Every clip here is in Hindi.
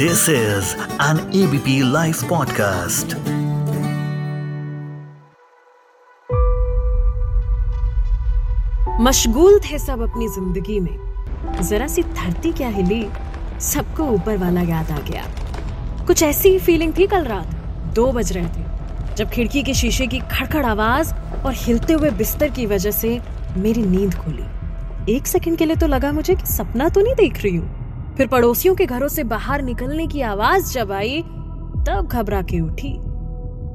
This is an ABP Life podcast. मशगूल थे सब अपनी ज़िंदगी में। जरा सी धरती क्या हिली, सबको ऊपर वाला याद आ गया। कुछ ऐसी ही फीलिंग थी कल रात? दो बज रहे थे। जब खिड़की के शीशे की खड़खड़ आवाज़ और हिलते हुए बिस्तर की वजह से मेरी नींद खुली। एक सेकंड के लिए तो लगा मुझे कि सपना तो नहीं देख रही हूँ। फिर पड़ोसियों के घरों से बाहर निकलने की आवाज़ जब आई, तब घबरा के उठी।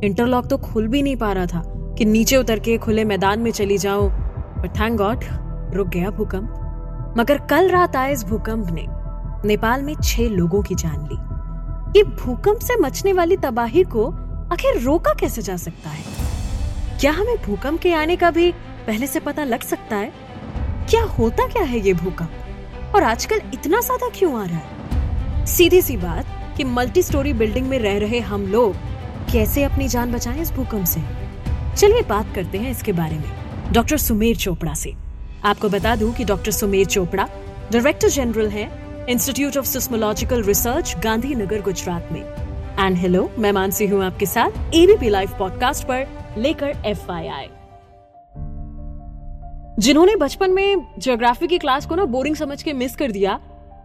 इंटरलॉक तो खुल भी नहीं पा रहा था कि नीचे उतर के खुले मैदान में चली जाऊँ, पर थैंक गॉड रुक गया भूकंप। मगर कल रात आए इस भूकंप ने नेपाल में छह लोगों की जान ली। ये भूकंप से मचने वाली तबाही को आखिर रोका कैसे जा सकता है? क्या हमें भूकंप के आने का भी पहले से पता लग सकता है? क्या होता क्या है ये भूकंप? और आजकल इतना ज़्यादा क्यों आ रहा है? सीधी सी बात कि मल्टी स्टोरी बिल्डिंग में रह रहे हम लोग कैसे अपनी जान बचाएँ इस भूकंप से? चलिए बात करते हैं इसके बारे में। डॉक्टर सुमेर चोपड़ा से। आपको बता दूँ कि doctor Sumer Chopra director general हैं institute of seismological research Gandhinagar, Gujarat में। एंड हेलो मैं मानसी हूँ आपके साथ एबीपी लाइव पॉडकास्ट पर लेकर एफआईआई जिन्होंने बचपन में ज्योग्राफी की क्लास को ना बोरिंग समझ के मिस कर दिया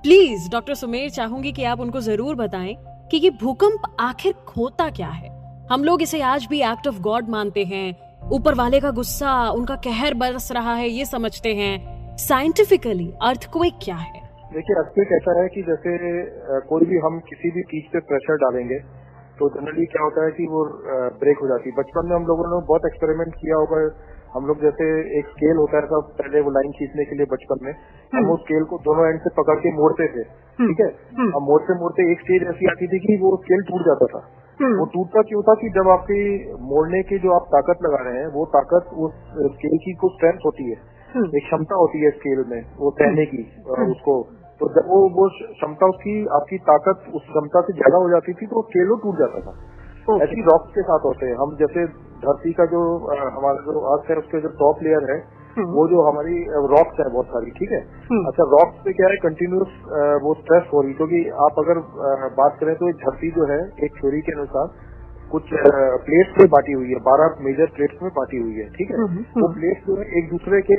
प्लीज़ डॉक्टर सुमेर, चाहूँगी कि आप उनको ज़रूर बताएँ कि ये भूकंप आखिर खोता क्या है। हम लोग इसे आज भी एक्ट ऑफ़ गॉड मानते हैं। ऊपर वाले का गुस्सा, उनका कहर बरस रहा है, ये समझते हैं। साइंटिफिकली अर्थक्वेक क्या है? देखिए अर्थक्वेक ऐसा है कि जैसे कोई भी हम किसी भी चीज़ पे प्रेशर डालेंगे तो जनरली क्या होता है कि वो ब्रेक हो जाती है। बचपन में हम लोगों ने बहुत एक्सपेरिमेंट किया होगा हम लोग जैसे एक स्केल होता है सब पहले वो लाइन खींचने के लिए बचपन में हम हम्म। उस स्केल को दोनों एंड से पकड़ के मोड़ते थे ठीक है हम्म। अब मोड़ते मोड़ते एक स्टेज ऐसी आती थी कि वो स्केल टूट जाता था हम्म। वो टूटता क्यों था कि जब आपकी मोड़ने की जो आप ताकत लगा रहे हैं वो ताकत उस स्केल की कुछ स्ट्रेंथ होती है हम्म। एक क्षमता होती है स्केल में वो सहने की उसको तो जब वो वो क्षमता उसकी आपकी ताकत उस क्षमता से ज़्यादा हो जाती थी तो स्केल वो टूट जाता था ऐसी रॉक्स के साथ होते हैं हम जैसे धरती का जो हमारा जो अर्थ है उसके जो टॉप लेयर है हम्म। वो जो हमारी रॉक्स है बहुत सारी ठीक है हम्म। अच्छा रॉक्स पे क्या है कंटिन्यूस वो स्ट्रेस हो रही क्योंकि आप अगर बात करें तो धरती जो है एक थ्योरी के अनुसार कुछ प्लेट्स में बांटी हुई है बारह मेजर प्लेट्स में बांटी हुई है ठीक है हम्म, वो। प्लेट्स जो है एक दूसरे के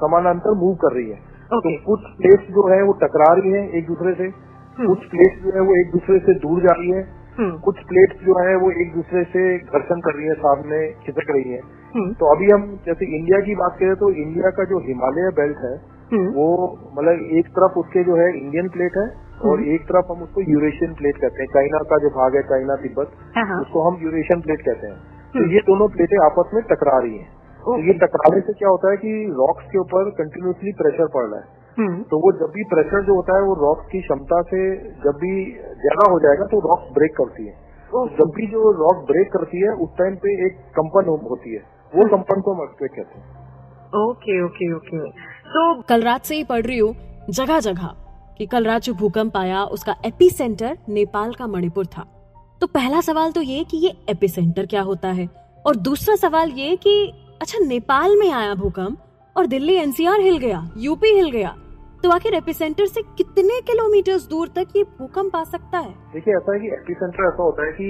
समानांतर मूव कर रही है तो कुछ प्लेट्स जो है वो टकरा रही है एक दूसरे से। कुछ प्लेट्स जो है वो एक दूसरे से दूर जा रही है। कुछ प्लेट्स जो है वो एक दूसरे से घर्षण कर रही है सामने खिसक रही है हम्म। तो अभी हम जैसे इंडिया की बात करें तो इंडिया का जो हिमालय बेल्ट है हम्म। वो मतलब एक तरफ़ उसके जो है इंडियन प्लेट है और एक तरफ़ हम उसको यूरेशियन प्लेट कहते हैं चाइना का जो भाग है चाइना तिब्बत हाँ, हाँ। उसको हम यूरेशियन प्लेट कहते हैं तो हम्म। ये दोनों प्लेटें आपस में टकरा रही हैं तो ये टकराने से क्या होता है कि रॉक्स के ऊपर कंटिन्यूसली प्रेशर पड़ रहा है हम्म। तो वो जब भी प्रेशर जो होता है वो रॉक्स की क्षमता से जब भी ज़्यादा हो जाएगा तो रॉक्स ब्रेक करती है। तो जब भी जो रॉक ब्रेक करती है उस टाइम पे एक कंपन होती है। वो कंपन को हम earthquake कहते हैं। Okay okay okay. तो कल रात से ही पढ़ रही हूँ जगह जगह कि कल रात जो भूकंप आया उसका एपी सेंटर नेपाल का मणिपुर था। तो पहला सवाल तो ये कि ये एपी सेंटर क्या होता है? और दूसरा सवाल ये कि अच्छा नेपाल में आया भूकंप और दिल्ली एनसीआर हिल गया यूपी हिल गया तो आखिर एपिसेंटर से कितने किलोमीटर दूर तक ये भूकंप आ सकता है? देखिए ऐसा है कि एपिसेंटर ऐसा होता है कि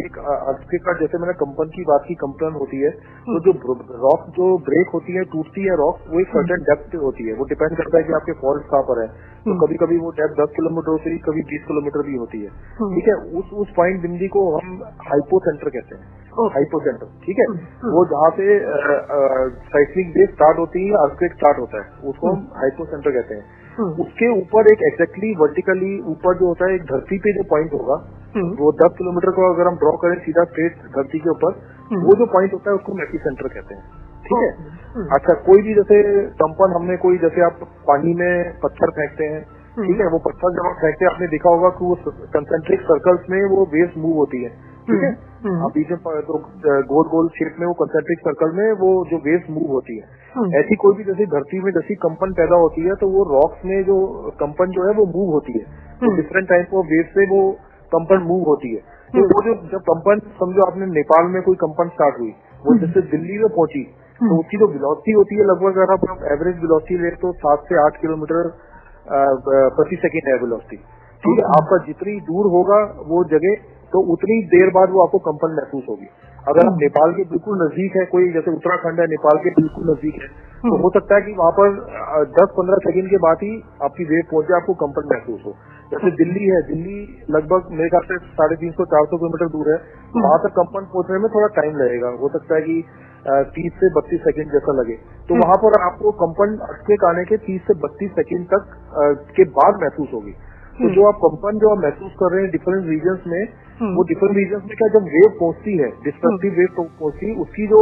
एक अर्थक्वेक का जैसे मैंने कंपन की बात की कंपन होती है तो जो रॉक जो ब्रेक होती है टूटती है रॉक वो एक सर्टेन डेप्थ होती है। वो डिपेंड करता है कि आपके फॉल्ट कहाँ पर है। तो कभी कभी वो डेप्थ दस किलोमीटर होती है कभी बीस किलोमीटर भी होती है। ठीक है उस उस पॉइंट बिंदी को हम हाइपो सेंटर कहते हैं। हाइपो सेंटर ठीक है? वो जहाँ से साइक्लिक वेव स्टार्ट होती है अर्थक्वेक स्टार्ट होता है उसको हम हाइपो सेंटर कहते हैं। उसके ऊपर एक एग्जैक्टली वर्टिकली ऊपर जो होता है एक धरती पे जो पॉइंट होगा वो दस किलोमीटर को अगर हम ड्रॉ करें सीधा स्ट्रेट धरती के ऊपर वो जो पॉइंट होता है उसको हम सेंटर कहते हैं। ठीक है? अच्छा कोई भी जैसे कंपन हमने कोई जैसे आप पानी में पत्थर फेंकते हैं ठीक है? वो पत्थर जब आप फेंकते हैं आपने देखा होगा कि वो कंसेंट्रिक सर्कल्स में वो वेव्स मूव होती है। ठीक है? आप बीच में तो गोल गोल शेप में वो कंसेंट्रिक सर्कल में वो जो वेव्स मूव होती है। ऐसी कोई भी जैसे धरती में जैसी कंपन पैदा होती है तो वो रॉक्स में जो कंपन जो है वो मूव होती है। तो डिफरेंट टाइप ऑफ़ वेव से वो कंपन मूव होती है। तो वो जो जब कंपन समझो आपने नेपाल में कोई कंपन स्टार्ट हुई वो जैसे दिल्ली में पहुँची तो उसकी जो वेलोसिटी होती है लगभग अगर आप एवरेज वेलोसिटी ले तो सात से आठ किलोमीटर प्रति सेकेंड है वेलोसिटी ठीक है? आपका जितनी दूर होगा वो जगह तो उतनी देर बाद वो आपको कंपन महसूस होगी। अगर आप नेपाल के बिल्कुल नज़दीक है कोई जैसे उत्तराखंड है नेपाल के बिल्कुल नज़दीक है तो हो सकता है कि वहाँ पर दस पंद्रह सेकंड के बाद ही आपकी वेव जाए आपको कंपन महसूस हो। जैसे दिल्ली है दिल्ली लगभग मेरे ख्याल से साढ़े तीन सौ चार सौ किलोमीटर दूर है। वहाँ तक कंपन पहुँचने में थोड़ा टाइम लगेगा। हो सकता है कि तीस से बत्तीस सेकंड जैसा लगे। तो वहाँ पर आपको कंपन अटके आने के तीस से बत्तीस सेकंड तक के बाद महसूस होगी। तो जो आप कंपन जो आप महसूस कर रहे हैं डिफरेंट रीजन में वो डिफरेंट रीजन में क्या जब वेव पहुँचती है डिस्ट्रक्टिव वेव पहुँचती है उसकी जो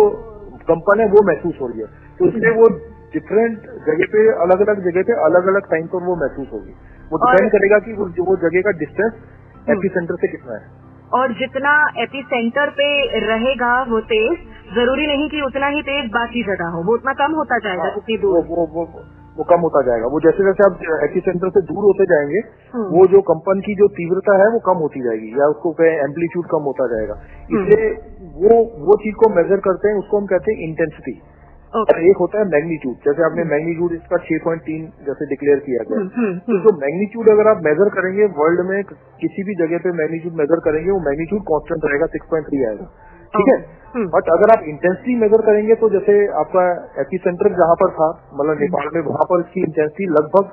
कंपन है वो महसूस हो रही है। तो इसलिए वो डिफरेंट जगह पे अलग अलग जगह पे अलग अलग टाइम पर वो महसूस होगी। वो डिपेंड करेगा कि वो जगह का डिस्टेंस एपी सेंटर से कितना है। और जितना एपी सेंटर पे रहेगा वो तेज ज़रूरी नहीं कि उतना ही तेज बाकी जगह हो वो उतना कम होता जाएगा उतनी दूर। वो, वो, वो, वो कम होता जाएगा। वो जैसे जैसे आप एपी सेंटर से दूर होते जाएँगे वो जो कंपन की जो तीव्रता है वो कम होती जाएगी या उसको कहें एम्पलीट्यूड कम होता जाएगा। इसलिए वो वो चीज़ को मेजर करते हैं उसको हम कहते हैं इंटेंसिटी और एक होता है मैग्नीट्यूड जैसे आपने मैग्नीट्यूड इसका 6.3 जैसे डिक्लेयर किया गया। तो जो मैग्नीट्यूड अगर आप मेजर करेंगे वर्ल्ड में किसी भी जगह पे मैग्नीट्यूड मेजर करेंगे वो मैग्नीट्यूड कांस्टेंट रहेगा 6.3 आएगा। ठीक है? बट अगर आप इंटेंसिटी मेजर करेंगे तो जैसे आपका एपी सेंटर जहाँ पर था मतलब नेपाल में वहाँ पर इसकी इंटेंसिटी लगभग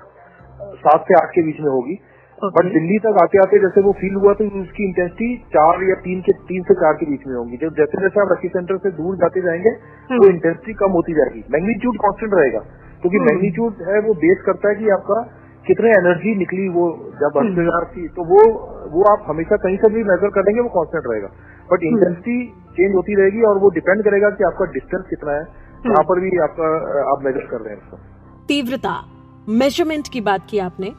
सात से आठ के बीच में होगी। बट दिल्ली तक आते आते जैसे वो फील हुआ तो उसकी इंटेंसिटी चार या तीन के तीन से चार के बीच में होगी। जब जैसे जैसे आप एपी सेंटर से दूर जाते जाएँगे तो इंटेंसिटी कम होती जाएगी। मैग्नीट्यूड कांस्टेंट रहेगा। क्योंकि मैग्नीट्यूड है वो बेस करता है कि आपका कितने एनर्जी निकली वो जब अर्थव्यवहार की तो वो वो आप हमेशा कहीं से भी मेजर करेंगे वो कांस्टेंट रहेगा। बट इंटेंसिटी चेंज होती रहेगी और वो डिपेंड करेगा कि आपका डिस्टेंस कितना है वहाँ पर भी आपका आप मेजर कर रहे हैं उसको। तीव्रता मेज़रमेंट की बात की आपने।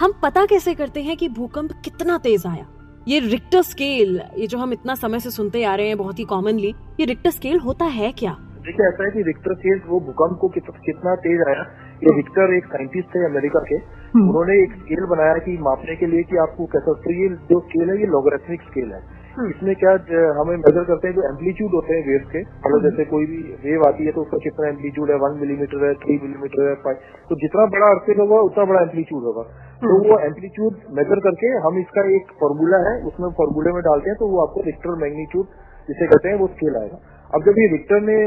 हम पता कैसे करते हैं कि भूकंप कितना तेज आया? ये रिक्टर स्केल ये जो हम इतना समय से सुनते आ रहे हैं बहुत ही कॉमनली ये रिक्टर स्केल होता है क्या? देखिए ऐसा है कि रिक्टर स्केल वो भूकंप को कितना तेज आया। ये रिक्टर एक साइंटिस्ट थे अमेरिका के। उन्होंने एक स्केल बनाया कि मापने के लिए कि आपको कैसा तो ये जो स्केल है ये लोगरिथमिक स्केल है। इसमें क्या हमें मेजर करते हैं जो एम्पलीट्यूड होते हैं वेव के। मतलब जैसे कोई भी वेव आती है तो उसका कितना एम्पलीट्यूड है? वन मिलीमीटर है थ्री मिलीमीटर है फाइव तो जितना बड़ा अर्थिक होगा उतना बड़ा एम्पलीट्यूड होगा। तो वो एम्पलीट्यूड मेजर करके हम इसका एक फॉर्मूला है उसमें फॉर्मूले में डालते हैं तो वो आपको रिक्टर मैग्नीट्यूड जिसे कहते हैं वो स्केल आएगा। अब जब ये रिक्टर ने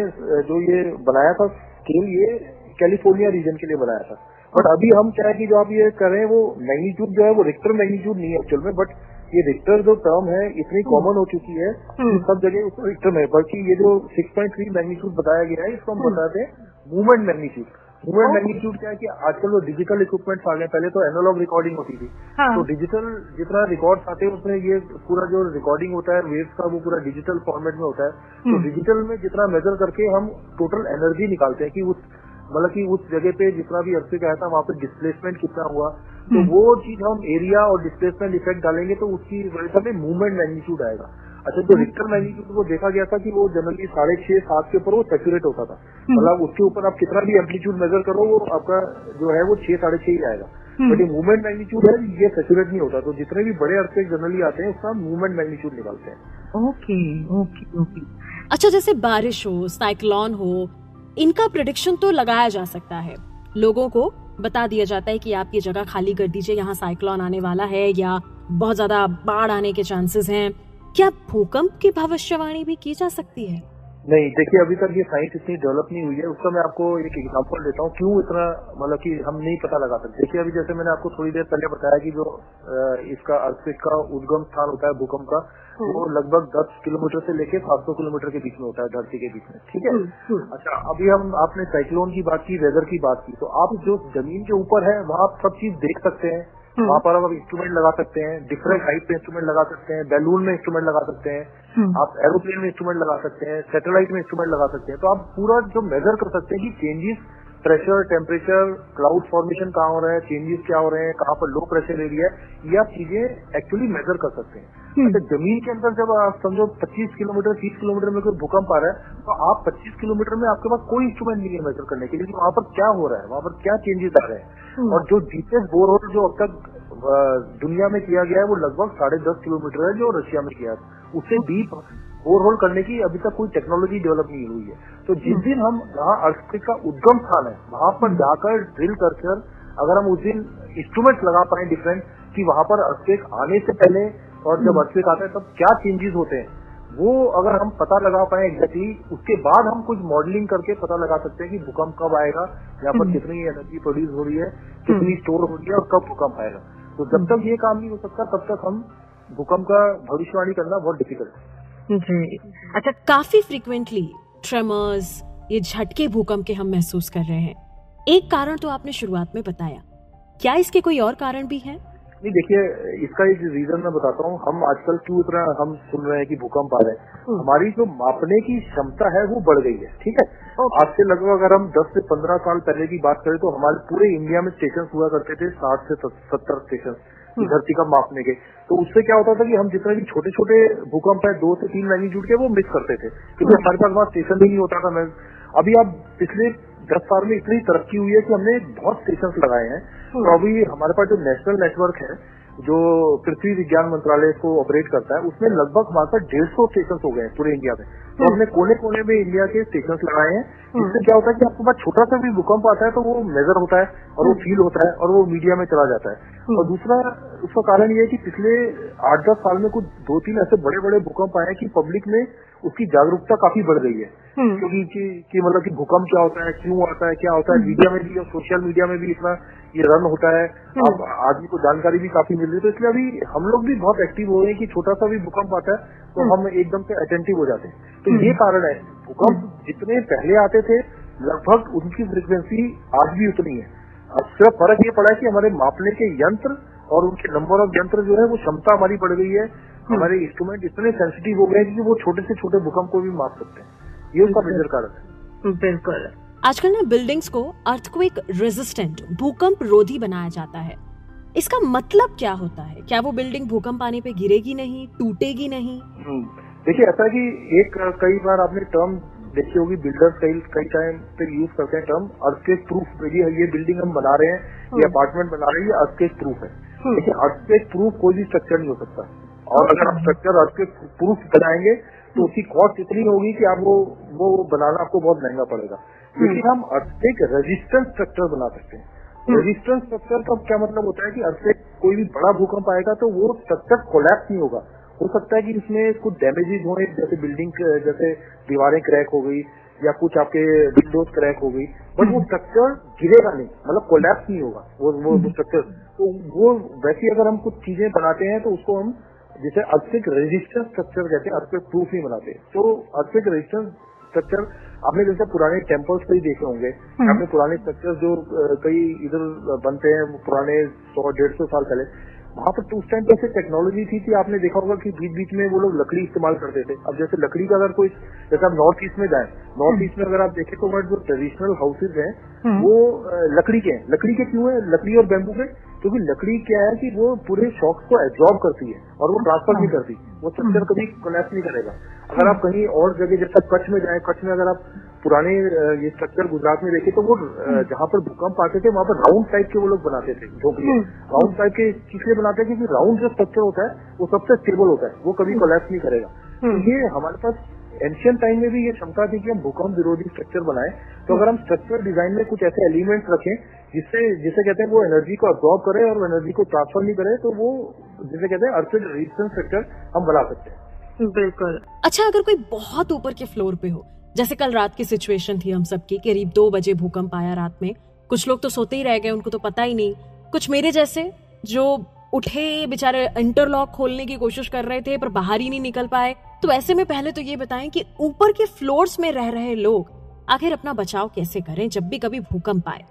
जो ये बनाया था स्केल ये कैलिफ़ोर्निया रीजन के लिए बनाया था। बट अभी हम क्या है कि जो आप ये कर रहे हैं वो मैग्नीट्यूड जो है वो रिक्टर मैग्नीट्यूड नहीं है एक्चुअल में बट ये रिक्टर जो टर्म है इतनी कॉमन हो चुकी है सब जगह उसको रिक्टर में बल्कि ये जो 6.3 मैग्नीट्यूड बताया गया है इसको हम बताते हैं मूवमेंट मैग्नीट्यूड मूवमेंट मैग्नीट्यूड क्या है कि आजकल वो डिजिटल इक्विपमेंट आ गए पहले तो एनालॉग रिकॉर्डिंग होती थी। हाँ। तो डिजिटल जितना रिकॉर्ड आते हैं उसमें ये पूरा जो रिकॉर्डिंग होता है वेव्स का वो पूरा डिजिटल फॉर्मेट में होता है। तो डिजिटल में जितना मेजर करके हम टोटल एनर्जी निकालते हैं कि उस मतलब कि उस जगह पे जितना भी अर्थ आया था वहाँ पे डिस्प्लेसमेंट कितना हुआ। तो वो चीज़ हम एरिया और डिस्प्लेसमेंट इफ़ेक्ट डालेंगे तो उसकी वजह से मूवमेंट मैग्नीट्यूड आएगा। अच्छा जो रिक्टर मैग्नीट्यूड वो देखा गया था कि वो जनरली साढ़े छह सात के ऊपर वो सेचुरेट होता था। मतलब उसके ऊपर आप कितना भी एम्पलीट्यूड मेजर करो वो आपका जो है वो छह साढ़े छह ही आएगा। बट ये मूवमेंट मैग्नीट्यूड है ये सेचुरेट नहीं होता। तो जितने भी बड़े अर्थ जनरली आते हैं उसका मूवमेंट मैग्नीट्यूड निकालते हैं। ओके ओके ओके अच्छा जैसे बारिश हो साइक्लोन हो इनका प्रिडिक्शन तो लगाया जा सकता है। लोगों को बता दिया जाता है कि आप ये जगह खाली कर दीजिए, यहाँ साइक्लोन आने वाला है या बहुत ज़्यादा बाढ़ आने के चांसेस हैं। क्या भूकंप की भविष्यवाणी भी की जा सकती है? नहीं देखिए अभी तक ये साइंस इतनी डेवलप नहीं हुई है उसका मैं आपको एक एग्जांपल देता हूँ क्यों इतना मतलब कि हम नहीं पता लगा सकते देखिए अभी जैसे मैंने आपको थोड़ी देर पहले बताया कि जो इसका अर्थक्विक का उद्गम स्थान होता है भूकंप का वो हम्म। लगभग 10 किलोमीटर से लेके 700 किलोमीटर के बीच में होता है धरती के बीच में ठीक है हम्म, हम्म। अच्छा अभी हम आपने साइक्लोन की बात की वेदर की बात की तो आप जो ज़मीन के ऊपर है वहाँ आप सब चीज़ देख सकते हैं। वहाँ पर आप इंस्ट्रूमेंट लगा सकते हैं डिफरेंट हाइट पे इंस्ट्रूमेंट लगा सकते हैं बैलून में इंस्ट्रूमेंट लगा सकते हैं हम्म। आप एरोप्लेन में इंस्ट्रूमेंट लगा सकते हैं सैटेलाइट में इंस्ट्रूमेंट लगा सकते हैं तो आप पूरा जो मेजर कर सकते हैं कि changes pressure temperature cloud formation कहाँ हो रहा है चेंजेस क्या हो रहे हैं कहाँ पर लो प्रेशर एरिया है ये आप चीज़ें एक्चुअली मेजर कर सकते हैं हम्म। अच्छा ज़मीन के अंदर जब आप समझो 25 किलोमीटर 30 किलोमीटर में कोई भूकंप आ रहा है तो आप 25 किलोमीटर में आपके पास कोई इंस्ट्रूमेंट नहीं है मेजर करने के लिए वहाँ पर क्या हो रहा है वहाँ पर क्या चेंजेस आ रहे हैं। और जो डीपेस्ट बोरहोल जो अब तक दुनिया में किया गया है वो लगभग साढ़े दस किलोमीटर है जो रशिया में किया है। उससे डीप बोरहोल करने की अभी तक कोई टेक्नोलॉजी डेवलप नहीं हुई है। तो जिस दिन हम जहाँ अर्थक्विक का उद्गम स्थान है वहाँ पर जाकर ड्रिल कर अगर हम उस दिन इंस्ट्रूमेंट लगा पाए डिफरेंट कि वहाँ पर अर्थक्वेक आने से पहले और जब अर्थक्वेक आता है तब क्या चेंजेस होते हैं? वो अगर हम पता लगा पाए एग्जैक्टली उसके बाद हम कुछ मॉडलिंग करके पता लगा सकते हैं कि भूकंप कब आएगा यहाँ पर कितनी एनर्जी प्रोड्यूस हो रही है कितनी स्टोर हो रही है और कब भूकंप आएगा। तो जब तक ये काम नहीं हो सकता तब तक हम भूकंप का भविष्यवाणी करना बहुत डिफ़िकल्ट है। जी। अच्छा काफ़ी फ्रिक्वेंटली ट्रेमर्स ये झटके भूकंप के हम महसूस कर रहे हैं। एक कारण तो आपने शुरुआत में बताया। क्या इसके कोई और कारण भी हैं? नहीं देखिए इसका एक रीजन मैं बताता हूँ। हम आजकल क्यों इतना हम सुन रहे हैं कि भूकंप आ रहे हैं? हमारी जो मापने की क्षमता है वो बढ़ गई है ठीक है? आज से लगभग अगर हम 10 से 15 साल पहले की बात करें तो हमारे पूरे इंडिया में स्टेशन हुआ करते थे साठ से सत्तर स्टेशन धरती का मापने के। तो उससे क्या होता था कि हम जितने भी छोटे छोटे भूकंप है दो से तीन मैग्नीट्यूड के वो मिस करते थे। क्योंकि हमारे पास वहाँ स्टेशन भी नहीं होता था मैं अभी आप पिछले दस साल में इतनी तरक्की हुई है कि हमने बहुत स्टेशन लगाए हैं। तो अभी हमारे पास जो नेशनल नेटवर्क है जो पृथ्वी विज्ञान मंत्रालय को ऑपरेट करता है उसमें लगभग हमारे पास डेढ़ सौ स्टेशन हो गए हैं पूरे इंडिया में। तो हमने कोने कोने में इंडिया के स्टेशन लगाए हैं। इससे क्या होता है कि आपके पास छोटा सा भी भूकंप आता है तो वो मेजर होता है और वो फील होता है और वो मीडिया में चला जाता है। और दूसरा उसका कारण ये है कि पिछले आठ दस साल में कुछ दो तीन ऐसे बड़े बड़े भूकंप आए हैं कि पब्लिक में उसकी जागरूकता काफ़ी बढ़ गई है। क्योंकि कि, कि मतलब कि भूकंप क्या होता है क्यों आता है क्या होता है मीडिया में भी और सोशल मीडिया में भी इतना ये रन होता है। अब आदमी को जानकारी भी काफ़ी मिल रही है। तो इसलिए अभी हम लोग भी बहुत एक्टिव हो रहे हैं कि छोटा सा भी भूकंप आता है तो हम एकदम से अटेंटिव हो जाते हैं। तो ये कारण है भूकंप जितने पहले आते थे लगभग उनकी फ्रिक्वेंसी आज भी उतनी है। अब सिर्फ़ फ़र्क ये पड़ा है कि हमारे मापने के यंत्र और उनके नंबर ऑफ़ यंत्र जो है वो क्षमता हमारी बढ़ गई है। हमारे इंस्ट्रूमेंट इतने सेंसिटिव हो गए हैं कि वो छोटे से छोटे भूकंप को भी माप सकते हैं। ये उसका मेजर कारण है। बिल्कुल। आजकल ना बिल्डिंग्स को अर्थक्वेक रेजिस्टेंट भूकंप रोधी बनाया जाता है। इसका मतलब क्या होता है? क्या वो बिल्डिंग भूकंप आने पे गिरेगी नहीं टूटेगी नहीं? देखिए ऐसा कि एक कई बार आपने टर्म देखी होगी बिल्डर्स कई कई टाइम पे यूज़ करते हैं टर्म अर्थक्वेक प्रूफ ये ये बिल्डिंग हम बना रहे हैं ये अपार्टमेंट बना रहे हैं ये अर्थक्वेक प्रूफ है। देखिए अर्थक्वेक प्रूफ कोई भी स्ट्रक्चर नहीं हो सकता। और अगर आप स्ट्रक्चर अर्थक्वेक प्रूफ बनाएँगे तो उसकी कॉस्ट इतनी होगी कि आप वो वो बनाना आपको बहुत महँगा पड़ेगा। लेकिन हम अर्थक्वेक रेजिस्टेंस स्ट्रक्चर बना सकते हैं। रेजिस्टेंस स्ट्रक्चर का क्या मतलब होता है कि अर्थक्वेक कोई भी बड़ा भूकंप आएगा तो वो स्ट्रक्चर कोलैप्स नहीं होगा। हो सकता है कि इसमें कुछ डैमेजेस हो जैसे बिल्डिंग जैसे दीवारें क्रैक हो गई या कुछ आपके विंडोज़ क्रैक हो गई बट वो स्ट्रक्चर गिरेगा नहीं मतलब कोलैप्स नहीं होगा वो वो स्ट्रक्चर तो वो वैसे अगर हम कुछ चीज़ें बनाते हैं तो उसको हम जिसे अर्थक्विक रेजिस्टेंस स्ट्रक्चर कहते हैं अर्थक्विक प्रूफ ही बनाते। हैं तो अर्थक्विक रेजिस्टेंस स्ट्रक्चर आपने जैसे पुराने टेम्पल्स कई देखे होंगे। आपने पुराने स्ट्रक्चर जो कई इधर बनते हैं पुराने सौ डेढ़ सौ साल पहले वहाँ पर तो उस टाइम पे ऐसे टेक्नोलॉजी थी कि आपने देखा होगा कि बीच बीच में वो लोग लकड़ी इस्तेमाल करते थे। अब जैसे लकड़ी का अगर कोई जैसे आप नॉर्थ ईस्ट में जाए नॉर्थ ईस्ट में अगर आप देखें तो वहाँ जो ट्रेडिशनल हाउसेज हैं वो लकड़ी के हैं। लकड़ी के क्यों है? लकड़ी और बैम्बू के। क्योंकि लकड़ी क्या है कि वो पूरे शॉक को एब्जॉर्ब करती है और वो ट्रांसफ़र नहीं करती है। वो स्ट्रक्चर कभी कोलैप्स नहीं करेगा। अगर आप कहीं और जगह जैसे कच्छ में जाए कच्छ में अगर आप पुराने ये स्ट्रक्चर गुजरात में देखे तो वो जहाँ पर भूकंप आते थे वहाँ पर राउंड टाइप के वो लोग बनाते थे झोंपड़ियाँ। राउंड टाइप के इसलिए बनाते हैं क्योंकि राउंड जो स्ट्रक्चर होता है वो सबसे स्टेबल होता है। वो कभी कोलैप्स नहीं करेगा। ये हमारे पास एंशियन टाइम में भी ये क्षमता थी कि हम भूकंप विरोधी स्ट्रक्चर बनाए। तो अगर हम स्ट्रक्चर डिज़ाइन में कुछ ऐसे एलिमेंट्स रखें, जिससे, जिसे कहते हैं वो एनर्जी को अब्जॉर्ब करे और एनर्जी को ट्रांसफ़र नहीं करे तो वो, जिसे कहते हैं अर्थक्वेक रेजिस्टेंस स्ट्रक्चर हम बना सकते हैं। बिल्कुल। अच्छा अगर कोई बहुत ऊपर के फ्लोर पे हो, जैसे कल रात की सिचुएशन थी हम सबकी करीब दो बजे भूकंप आया रात में। कुछ लोग तो सोते ही रह गए, उनको तो पता ही नहीं। कुछ मेरे जैसे, जो उठे बेचारे इंटरलॉक खोलने की कोशिश कर रहे थे, पर बाहर ही नहीं निकल पाए। तो ऐसे में पहले तो ये बताएँ कि ऊपर के फ्लोर्स में रह रहे लोग आखिर अपना बचाव कैसे करें जब भी कभी भूकंप आए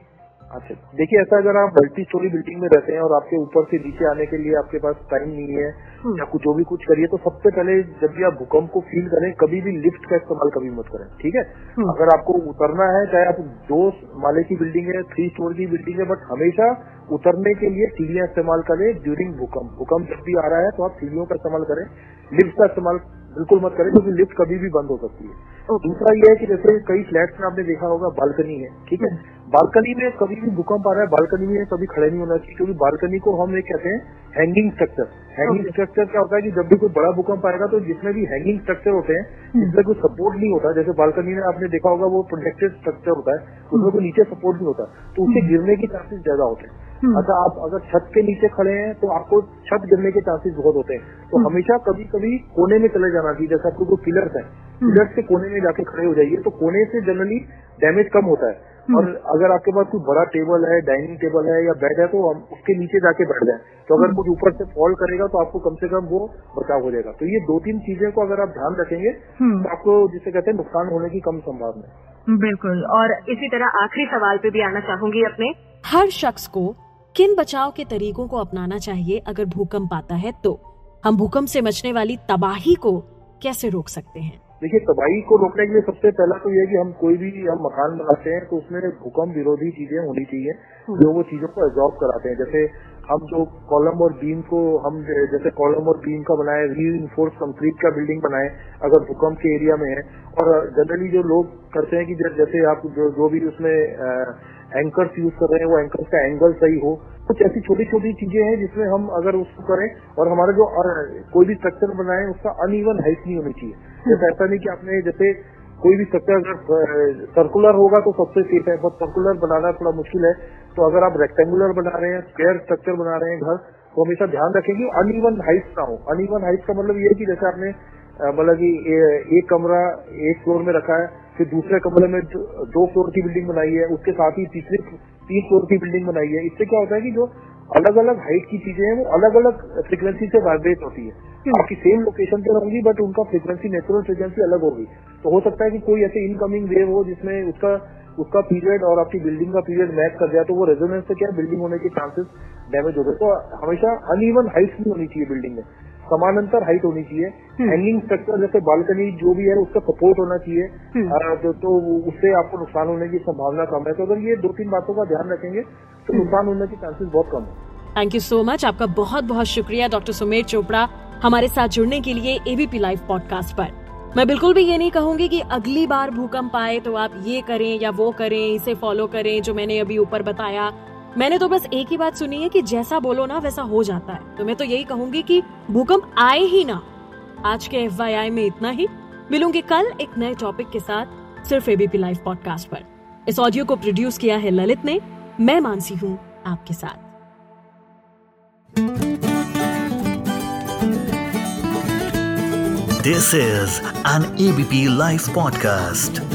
अच्छा देखिए ऐसा अगर आप मल्टी स्टोरी बिल्डिंग में रहते हैं और आपके ऊपर से नीचे आने के लिए आपके पास टाइम नहीं है हम्म। या कुछ जो भी कुछ करिए तो सबसे पहले जब भी आप भूकंप को फील करें कभी भी लिफ्ट का इस्तेमाल कभी मत करें ठीक है हम्म। अगर आपको उतरना है चाहे आप दो माले की बिल्डिंग है थ्री स्टोर की बिल्डिंग है बट हमेशा उतरने के लिए सीढ़ियाँ इस्तेमाल करें ड्यूरिंग भूकंप भूकंप जब भी आ रहा है तो आप सीढ़ियों का इस्तेमाल करें लिफ्ट का इस्तेमाल बिल्कुल मत करें क्योंकि लिफ्ट कभी भी बंद हो सकती है दूसरा ये है कि जैसे कई फ्लैट्स में आपने देखा होगा बालकनी है ठीक है बालकनी में कभी भी भूकंप आ रहा है बालकनी में कभी खड़े नहीं होना चाहिए क्योंकि बालकनी को हम एक कहते हैं हैंगिंग स्ट्रक्चर हैंगिंग स्ट्रक्चर क्या होता है कि जब भी कोई बड़ा भूकंप आएगा तो जिसमें भी हैंगिंग स्ट्रक्चर होते हैं हम्म। जिसमें कोई सपोर्ट नहीं होता जैसे बालकनी में आपने देखा होगा वो प्रोटेक्टेड स्ट्रक्चर होता है उसमें कोई नीचे सपोर्ट नहीं होता तो उससे हम्म। गिरने के चांसेस ज़्यादा होते हैं। अच्छा आप अगर छत के नीचे खड़े हैं तो आपको छत गिरने के चांसेस बहुत होते हैं तो हम्म। हमेशा कभी कभी कोने में चले जाना चाहिए जैसे आपको जो पिलर्स है हम्म। पिलर्स के कोने में जाके खड़े हो जाइए तो कोने से जनरली डैमेज कम होता है हम्म। और अगर आपके पास कोई बड़ा टेबल है डाइनिंग टेबल है या बेड है तो हम उसके नीचे जाके बैठ जाए तो अगर हम्म। कुछ ऊपर से फॉल करेगा तो आपको कम से कम वो बचाव हो जाएगा तो ये दो तीन चीज़ें को अगर आप ध्यान रखेंगे हम्म। तो आपको जिसे कहते हैं नुकसान होने की कम संभावना है बिल्कुल और इसी तरह आखिरी सवाल पे भी आना चाहूँगी अपने हर शख्स को किन बचाव के तरीकों को अपनाना चाहिए अगर भूकंप आता है तो? हम भूकंप से मचने वाली तबाही को कैसे रोक सकते हैं? देखिए तबाही को रोकने के लिए सबसे पहला तो ये है कि हम कोई भी हम मकान बनाते हैं तो उसमें भूकंप विरोधी चीज़ें होनी चाहिए जो वो चीज़ों को एब्जॉर्ब कराते हैं। जैसे हम जो कॉलम और बीम को हम जैसे कॉलम और बीम का बनाए री इन्फोर्स कंक्रीट का बिल्डिंग बनाए अगर भूकंप के एरिया में है। और जनरली जो लोग करते हैं कि जैसे आप जो, जो भी उसमें एंकर्स यूज़ कर रहे हैं, वो एंकर्स का एंगल सही हो। कुछ ऐसी छोटी छोटी चीज़ें हैं जिसमें हम अगर उसको करें और हमारा जो, और कोई भी स्ट्रक्चर बनाए, उसका अनइवन हाइट नहीं होनी चाहिए। जैसे ऐसा नहीं कि आपने जैसे कोई भी स्ट्रक्चर अगर सर्कुलर होगा तो सबसे सेफ़ है, बट सर्कुलर बनाना थोड़ा मुश्किल है। तो अगर आप रेक्टेंगुलर बना रहे हैं स्क्वायर स्ट्रक्चर बना रहे हैं घर तो हमेशा ध्यान रखें कि अनइवन हाइट ना हो। अनइवन हाइट का मतलब ये है कि जैसे आपने मतलब कि एक कमरा एक फ्लोर में रखा है फिर दूसरे कमरे में दो फ्लोर की बिल्डिंग बनाई है उसके साथ ही तीसरे तीन फ्लोर की बिल्डिंग बनाई है। इससे क्या होता है कि जो अलग अलग हाइट की चीज़ें हैं वो अलग अलग फ्रिक्वेंसी से वाइब्रेट होती है। आपकी सेम लोकेशन पे होंगी बट उनका फ्रिक्वेंसी नेचुरल फ्रिक्वेंसी अलग होगी। तो हो सकता है कि कोई ऐसे इनकमिंग वेव हो जिसमें उसका उसका पीरियड और आपकी बिल्डिंग का पीरियड मैच कर जाए तो वो रेजोनेंस से क्या बिल्डिंग होने के चांसेस डैमेज हो गए तो हमेशा अनइवन हाइट्स नहीं होनी चाहिए बिल्डिंग में। समानांतर हाइट होनी चाहिए। हैंगिंग स्ट्रक्चर जैसे बालकनी जो भी है उसका सपोर्ट होना चाहिए। तो, तो उससे आपको नुकसान होने की संभावना कम है। तो अगर ये दो तीन बातों का ध्यान रखेंगे तो नुकसान होने के चांसेस बहुत कम है। थैंक यू सो मच आपका बहुत बहुत शुक्रिया डॉक्टर सुमेर चोपड़ा हमारे साथ जुड़ने के लिए एबीपी लाइव पॉडकास्ट पर। मैं बिल्कुल भी ये नहीं कहूँगी कि अगली बार भूकंप आए तो आप ये करें या वो करें इसे फॉलो करें जो मैंने अभी ऊपर बताया। मैंने तो बस एक ही बात सुनी है कि जैसा बोलो ना, वैसा हो जाता है। तो मैं तो यही कहूँगी कि भूकंप आए ही ना। आज के एफ़ में इतना ही। मिलूँगी कल एक नए टॉपिक के साथ, सिर्फ़ एबीपी लाइव पॉडकास्ट पर। इस ऑडियो को प्रोड्यूस किया है ललित ने। मैं मानसी हूँ आपके साथ। This is an ABP live podcast.